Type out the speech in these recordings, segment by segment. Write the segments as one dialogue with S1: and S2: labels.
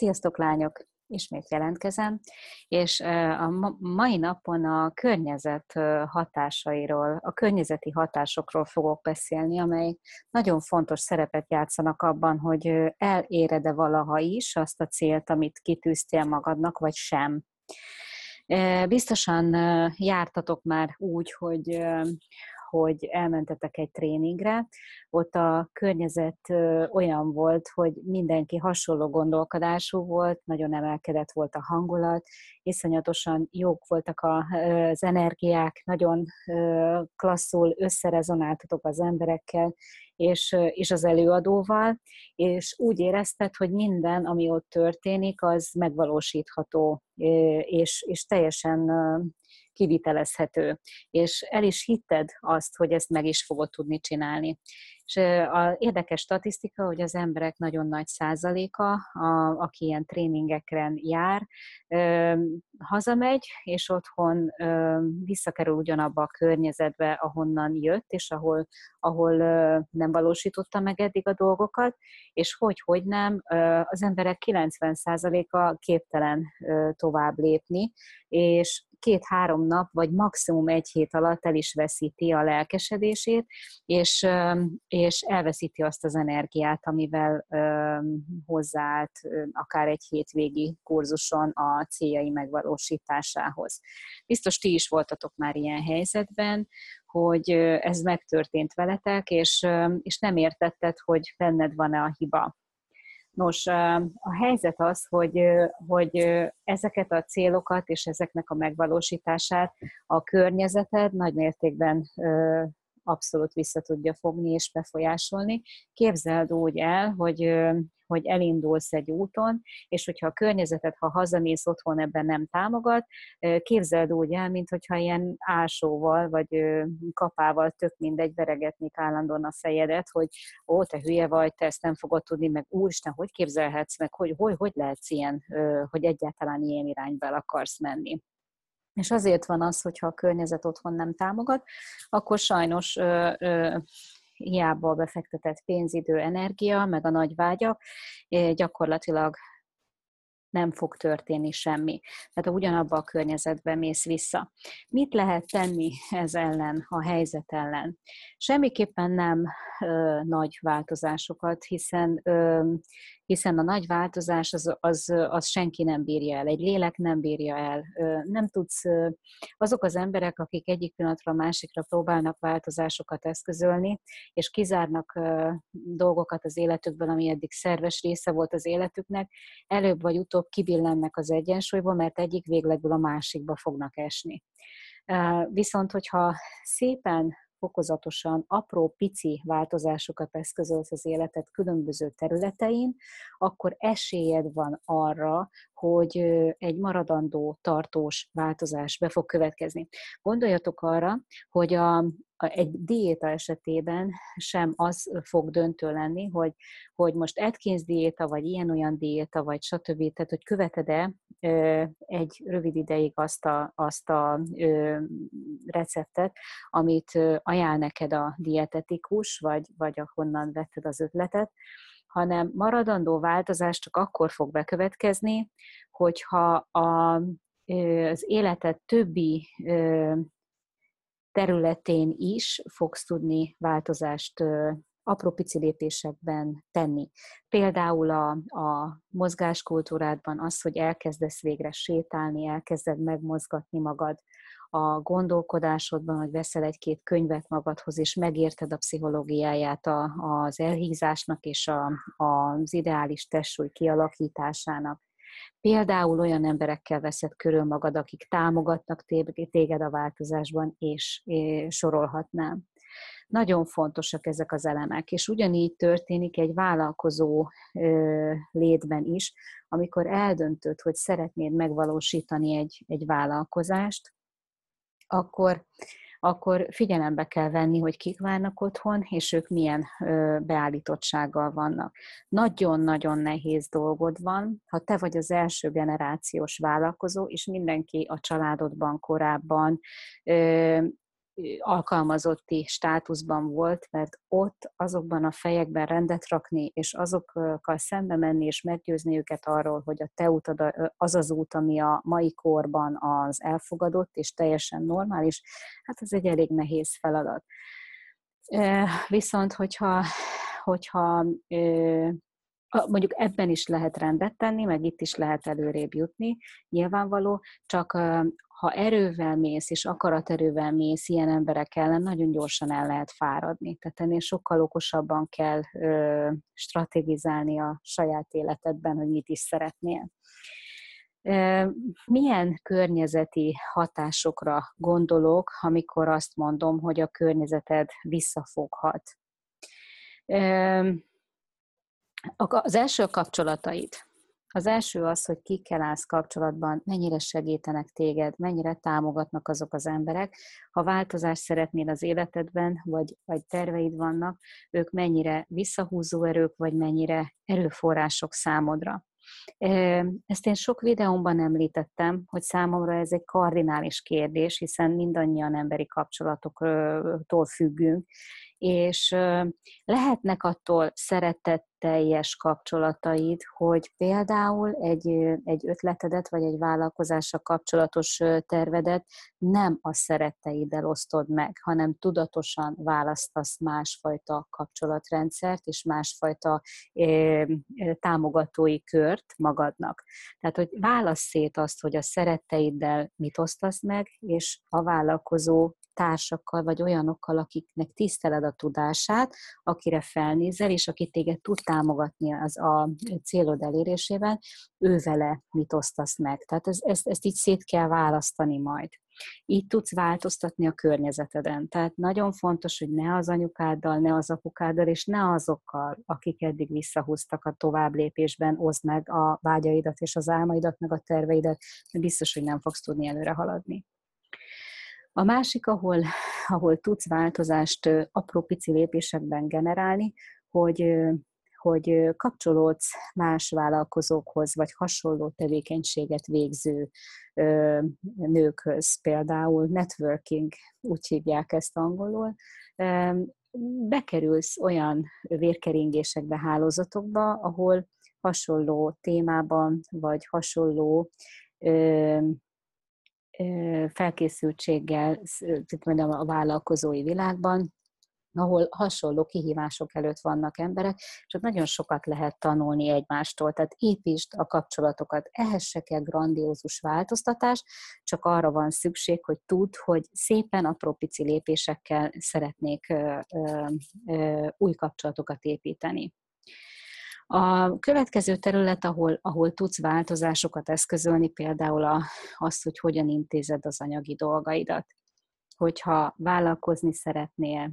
S1: Sziasztok lányok! Ismét jelentkezem, és a mai napon a környezet hatásairól, a környezeti hatásokról fogok beszélni, amely nagyon fontos szerepet játszanak abban, hogy eléred-e valaha is azt a célt, amit kitűztél magadnak, vagy sem. Biztosan jártatok már úgy, hogy hogy elmentetek egy tréningre, ott a környezet olyan volt, hogy mindenki hasonló gondolkodású volt, nagyon emelkedett volt a hangulat, iszonyatosan jók voltak az energiák, nagyon klasszul összerezonáltatok az emberekkel, és, és az előadóval, és úgy érezted, hogy minden, ami ott történik, az megvalósítható, és, és teljesen kivitelezhető, és el is hitted azt, hogy ezt meg is fogod tudni csinálni. És a érdekes statisztika, hogy az emberek nagyon nagy százaléka, a, aki ilyen tréningekre jár, ö, hazamegy, és otthon ö, visszakerül ugyanabba a környezetbe, ahonnan jött, és ahol, ahol ö, nem valósította meg eddig a dolgokat, és hogy, hogy nem, ö, az emberek 90 százaléka képtelen ö, tovább lépni, és két-három nap, vagy maximum egy hét alatt el is veszíti a lelkesedését, és, és elveszíti azt az energiát, amivel hozzáállt akár egy hétvégi kurzuson a céljai megvalósításához. Biztos ti is voltatok már ilyen helyzetben, hogy ez megtörtént veletek, és, és nem értetted, hogy benned van-e a hiba. Nos, a helyzet az, hogy, hogy ezeket a célokat és ezeknek a megvalósítását a környezeted nagy mértékben abszolút vissza tudja fogni és befolyásolni. Képzeld úgy el, hogy hogy elindulsz egy úton, és hogyha a környezetet, ha hazamész otthon ebben nem támogat, képzeld úgy el, mint hogyha ilyen ásóval, vagy kapával, tök mindegy, veregetnék állandóan a fejedet, hogy ó, te hülye vagy, te ezt nem fogod tudni, meg úristen, hogy képzelhetsz, meg hogy, hogy, hogy lehetsz ilyen, hogy egyáltalán ilyen irányba akarsz menni. És azért van az, hogyha a környezet otthon nem támogat, akkor sajnos ö, ö, hiába befektetett pénzidő, energia, meg a nagy vágyak, gyakorlatilag nem fog történni semmi. Tehát ugyanabba a környezetbe mész vissza. Mit lehet tenni ez ellen, a helyzet ellen? Semmiképpen nem nagy változásokat, hiszen hiszen a nagy változás az, az, az senki nem bírja el, egy lélek nem bírja el. Nem tudsz, azok az emberek, akik egyik pillanatra a másikra próbálnak változásokat eszközölni, és kizárnak dolgokat az életükből, ami eddig szerves része volt az életüknek, előbb vagy utóbb kibillennek az egyensúlyba, mert egyik véglegből a másikba fognak esni. Viszont, hogyha szépen fokozatosan apró, pici változásokat eszközölsz az életed különböző területein, akkor esélyed van arra, hogy egy maradandó, tartós változás be fog következni. Gondoljatok arra, hogy a, egy diéta esetében sem az fog döntő lenni, hogy, hogy most Atkins diéta, vagy ilyen-olyan diéta, vagy stb. Tehát, hogy követed-e egy rövid ideig azt a, azt a receptet, amit ajánl neked a dietetikus, vagy, vagy ahonnan vetted az ötletet, hanem maradandó változás csak akkor fog bekövetkezni, hogyha a, az életed többi területén is fogsz tudni változást apró pici lépésekben tenni. Például a, a mozgáskultúrádban az, hogy elkezdesz végre sétálni, elkezded megmozgatni magad, a gondolkodásodban, hogy veszel egy-két könyvet magadhoz, és megérted a pszichológiáját a, az elhízásnak és a, az ideális testsúly kialakításának. Például olyan emberekkel veszed körül magad, akik támogatnak téged a változásban, és, sorolhatnám. Nagyon fontosak ezek az elemek, és ugyanígy történik egy vállalkozó létben is, amikor eldöntöd, hogy szeretnéd megvalósítani egy, egy vállalkozást, akkor akkor figyelembe kell venni, hogy kik várnak otthon, és ők milyen beállítottsággal vannak. Nagyon-nagyon nehéz dolgod van, ha te vagy az első generációs vállalkozó, és mindenki a családodban korábban alkalmazotti státuszban volt, mert ott azokban a fejekben rendet rakni, és azokkal szembe menni, és meggyőzni őket arról, hogy a te utad az az út, ami a mai korban az elfogadott, és teljesen normális, hát ez egy elég nehéz feladat. Viszont, hogyha, hogyha mondjuk ebben is lehet rendet tenni, meg itt is lehet előrébb jutni, nyilvánvaló, csak ha erővel mész, és akaraterővel mész ilyen emberek ellen, nagyon gyorsan el lehet fáradni. Tehát ennél sokkal okosabban kell ö, strategizálni a saját életedben, hogy mit is szeretnél. Milyen környezeti hatásokra gondolok, amikor azt mondom, hogy a környezeted visszafoghat? Az első kapcsolataid. Az első az, hogy kikkel állsz kapcsolatban, mennyire segítenek téged, mennyire támogatnak azok az emberek. Ha változást szeretnél az életedben, vagy, vagy terveid vannak, ők mennyire visszahúzó erők, vagy mennyire erőforrások számodra. Ezt én sok videómban említettem, hogy számomra ez egy kardinális kérdés, hiszen mindannyian emberi kapcsolatoktól függünk, és lehetnek attól szeretett teljes kapcsolataid, hogy például egy, egy ötletedet, vagy egy vállalkozással kapcsolatos tervedet nem a szeretteiddel osztod meg, hanem tudatosan választasz másfajta kapcsolatrendszert, és másfajta támogatói kört magadnak. Tehát, hogy válasz szét azt, hogy a szeretteiddel mit osztasz meg, és a vállalkozó társakkal, vagy olyanokkal, akiknek tiszteled a tudását, akire felnézel, és aki téged tud támogatni az a célod elérésében, ő vele mit osztasz meg. Tehát ez, ezt, ezt így szét kell választani majd. Így tudsz változtatni a környezeteden. Tehát nagyon fontos, hogy ne az anyukáddal, ne az apukáddal, és ne azokkal, akik eddig visszahúztak a tovább lépésben, oszd meg a vágyaidat és az álmaidat, meg a terveidet, mert biztos, hogy nem fogsz tudni előre haladni. A másik, ahol, ahol tudsz változást apró pici lépésekben generálni, hogy, hogy kapcsolódsz más vállalkozókhoz, vagy hasonló tevékenységet végző nőkhöz, például networking, úgy hívják ezt angolul, bekerülsz olyan vérkeringésekbe, hálózatokba, ahol hasonló témában, vagy hasonló felkészültséggel mondjam, a vállalkozói világban, ahol hasonló kihívások előtt vannak emberek, ott nagyon sokat lehet tanulni egymástól. Tehát építsd a kapcsolatokat. Ehhez se kell grandiózus változtatás, csak arra van szükség, hogy tudd, hogy szépen apró pici lépésekkel szeretnék ö, ö, ö, új kapcsolatokat építeni. A következő terület, ahol, ahol tudsz változásokat eszközölni, például a, az, hogy hogyan intézed az anyagi dolgaidat. Hogyha vállalkozni szeretnél,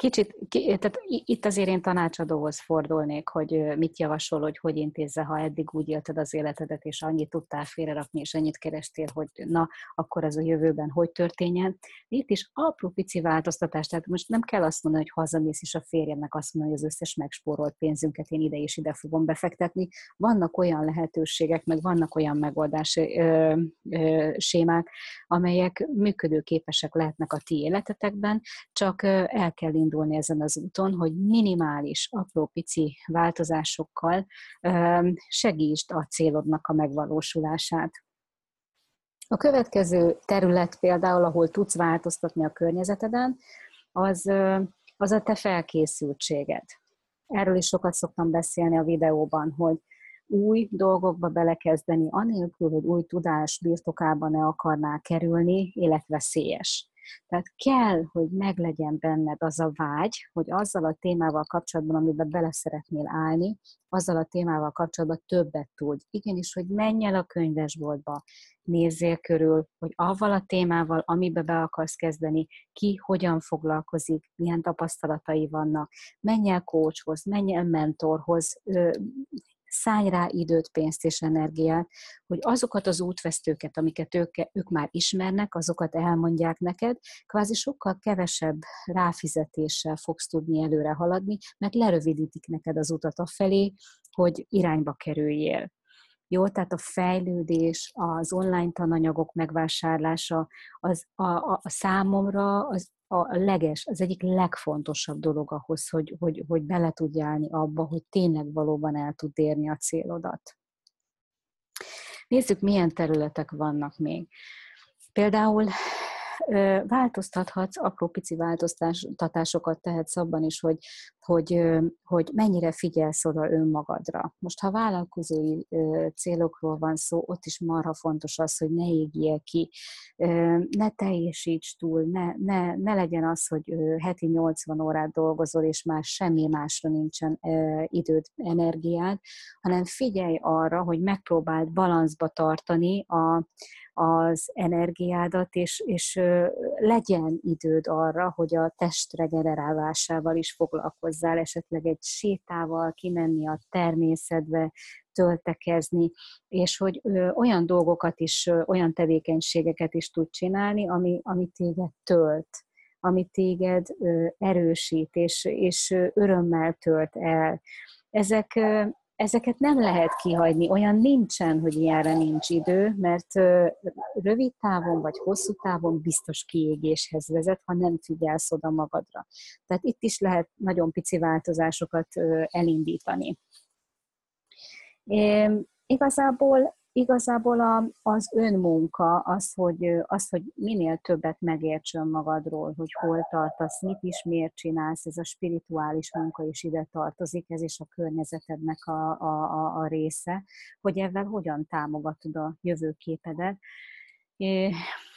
S1: Kicsit, tehát itt azért én tanácsadóhoz fordulnék, hogy mit javasol, hogy hogy intézze, ha eddig úgy élted az életedet, és annyit tudtál félrerakni, és annyit kerestél, hogy na, akkor ez a jövőben hogy történjen. Itt is apró pici változtatás, tehát most nem kell azt mondani, hogy hazamész, és a férjednek azt mondani, hogy az összes megspórolt pénzünket én ide és ide fogom befektetni. Vannak olyan lehetőségek, meg vannak olyan megoldási ö, ö, sémák, amelyek működőképesek lehetnek a ti életetekben, csak el kell indulni ezen az úton, hogy minimális, apró pici változásokkal segítsd a célodnak a megvalósulását. A következő terület például, ahol tudsz változtatni a környezeteden, az, az a te felkészültséged. Erről is sokat szoktam beszélni a videóban, hogy új dolgokba belekezdeni, anélkül, hogy új tudás birtokába ne akarnál kerülni, életveszélyes. Tehát kell, hogy meglegyen benned az a vágy, hogy azzal a témával kapcsolatban, amiben bele szeretnél állni, azzal a témával kapcsolatban többet tudj. Igenis, hogy menj el a könyvesboltba, nézzél körül, hogy avval a témával, amibe be akarsz kezdeni, ki hogyan foglalkozik, milyen tapasztalatai vannak. Menj el coachhoz, menj el mentorhoz, szállj rá időt, pénzt és energiát, hogy azokat az útvesztőket, amiket ők, ők már ismernek, azokat elmondják neked, kvázi sokkal kevesebb ráfizetéssel fogsz tudni előre haladni, mert lerövidítik neked az utat afelé, hogy irányba kerüljél. Jó, tehát a fejlődés, az online tananyagok megvásárlása, az a, a, a számomra az a leges, az egyik legfontosabb dolog ahhoz, hogy, hogy, hogy bele tudj állni abba, hogy tényleg valóban el tud érni a célodat. Nézzük, milyen területek vannak még. Például változtathatsz, apró pici változtatásokat tehetsz abban is, hogy, hogy, hogy mennyire figyelsz oda önmagadra. Most, ha vállalkozói célokról van szó, ott is marha fontos az, hogy ne égjél ki, ne teljesíts túl, ne, ne, ne legyen az, hogy heti 80 órát dolgozol, és már semmi másra nincsen időd, energiád, hanem figyelj arra, hogy megpróbáld balanszba tartani a, az energiádat, és, és legyen időd arra, hogy a test regenerálásával is foglalkozzál, esetleg egy sétával kimenni a természetbe, töltekezni, és hogy olyan dolgokat is, olyan tevékenységeket is tud csinálni, ami, ami téged tölt ami téged erősít, és, és örömmel tölt el. Ezek, ezeket nem lehet kihagyni, olyan nincsen, hogy ilyenre nincs idő, mert rövid távon vagy hosszú távon biztos kiégéshez vezet, ha nem figyelsz oda magadra. Tehát itt is lehet nagyon pici változásokat elindítani. Igazából igazából a, az önmunka, az hogy, az, hogy minél többet megérts önmagadról, hogy hol tartasz, mit is, miért csinálsz, ez a spirituális munka is ide tartozik, ez is a környezetednek a, a, a, a része, hogy ebben hogyan támogatod a jövőképedet.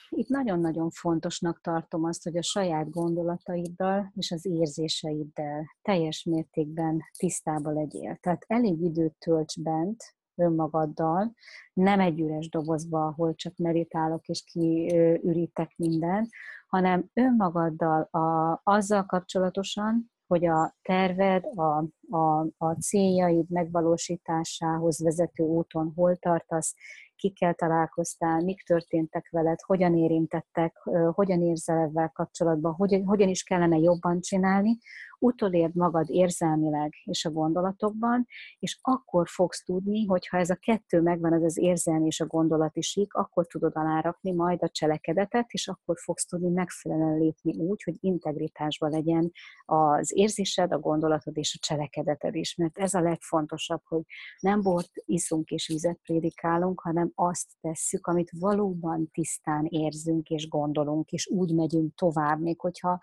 S1: Itt nagyon-nagyon fontosnak tartom azt, hogy a saját gondolataiddal és az érzéseiddel teljes mértékben tisztába legyél. Tehát elég időt tölts bent, önmagaddal, nem egy üres dobozba, ahol csak meditálok és kiürítek minden, hanem önmagaddal a, azzal kapcsolatosan, hogy a terved, a, a, a céljaid megvalósításához vezető úton hol tartasz, kikkel találkoztál, mik történtek veled, hogyan érintettek, hogyan érzel ebben kapcsolatban, hogyan, hogyan is kellene jobban csinálni, utolérd magad érzelmileg és a gondolatokban, és akkor fogsz tudni, hogy ha ez a kettő megvan, az az érzelmi és a gondolati sík, akkor tudod alárakni majd a cselekedetet, és akkor fogsz tudni megfelelően lépni úgy, hogy integritásban legyen az érzésed, a gondolatod és a cselekedeted is. Mert ez a legfontosabb, hogy nem bort iszunk és vizet prédikálunk, hanem azt tesszük, amit valóban tisztán érzünk és gondolunk, és úgy megyünk tovább, még hogyha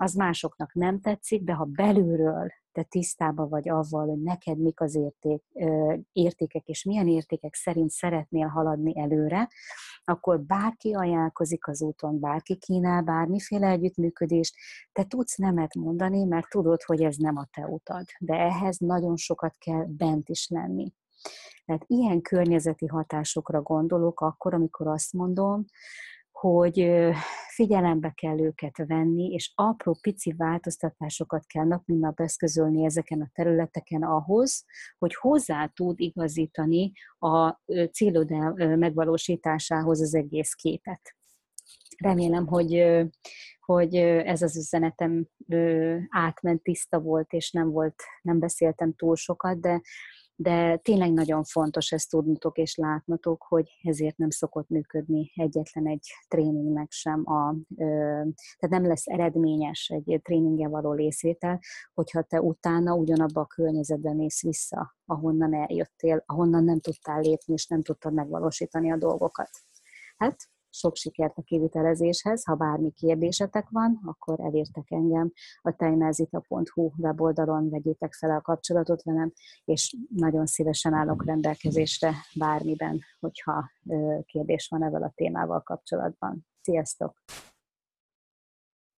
S1: az másoknak nem tetszik, de ha belülről te tisztában vagy avval, hogy neked mik az érték, értékek, és milyen értékek szerint szeretnél haladni előre, akkor bárki ajánlkozik az úton, bárki kínál bármiféle együttműködést, te tudsz nemet mondani, mert tudod, hogy ez nem a te utad. De ehhez nagyon sokat kell bent is lenni. Tehát ilyen környezeti hatásokra gondolok akkor, amikor azt mondom, hogy figyelembe kell őket venni, és apró pici változtatásokat kell nap mint nap eszközölni ezeken a területeken ahhoz, hogy hozzá tud igazítani a célod megvalósításához az egész képet. Remélem, hogy, hogy ez az üzenetem átment, tiszta volt, és nem volt, nem beszéltem túl sokat, de de tényleg nagyon fontos ezt tudnotok és látnotok, hogy ezért nem szokott működni egyetlen egy tréningnek sem, a, tehát nem lesz eredményes egy tréninge való részvétel, hogyha te utána ugyanabba a környezetben mész vissza, ahonnan eljöttél, ahonnan nem tudtál lépni, és nem tudtad megvalósítani a dolgokat. Hát sok sikert a kivitelezéshez. Ha bármi kérdésetek van, akkor elértek engem a tejnázita.hu weboldalon, vegyétek fel a kapcsolatot velem, és nagyon szívesen állok rendelkezésre bármiben, hogyha kérdés van ezzel a témával kapcsolatban. Sziasztok!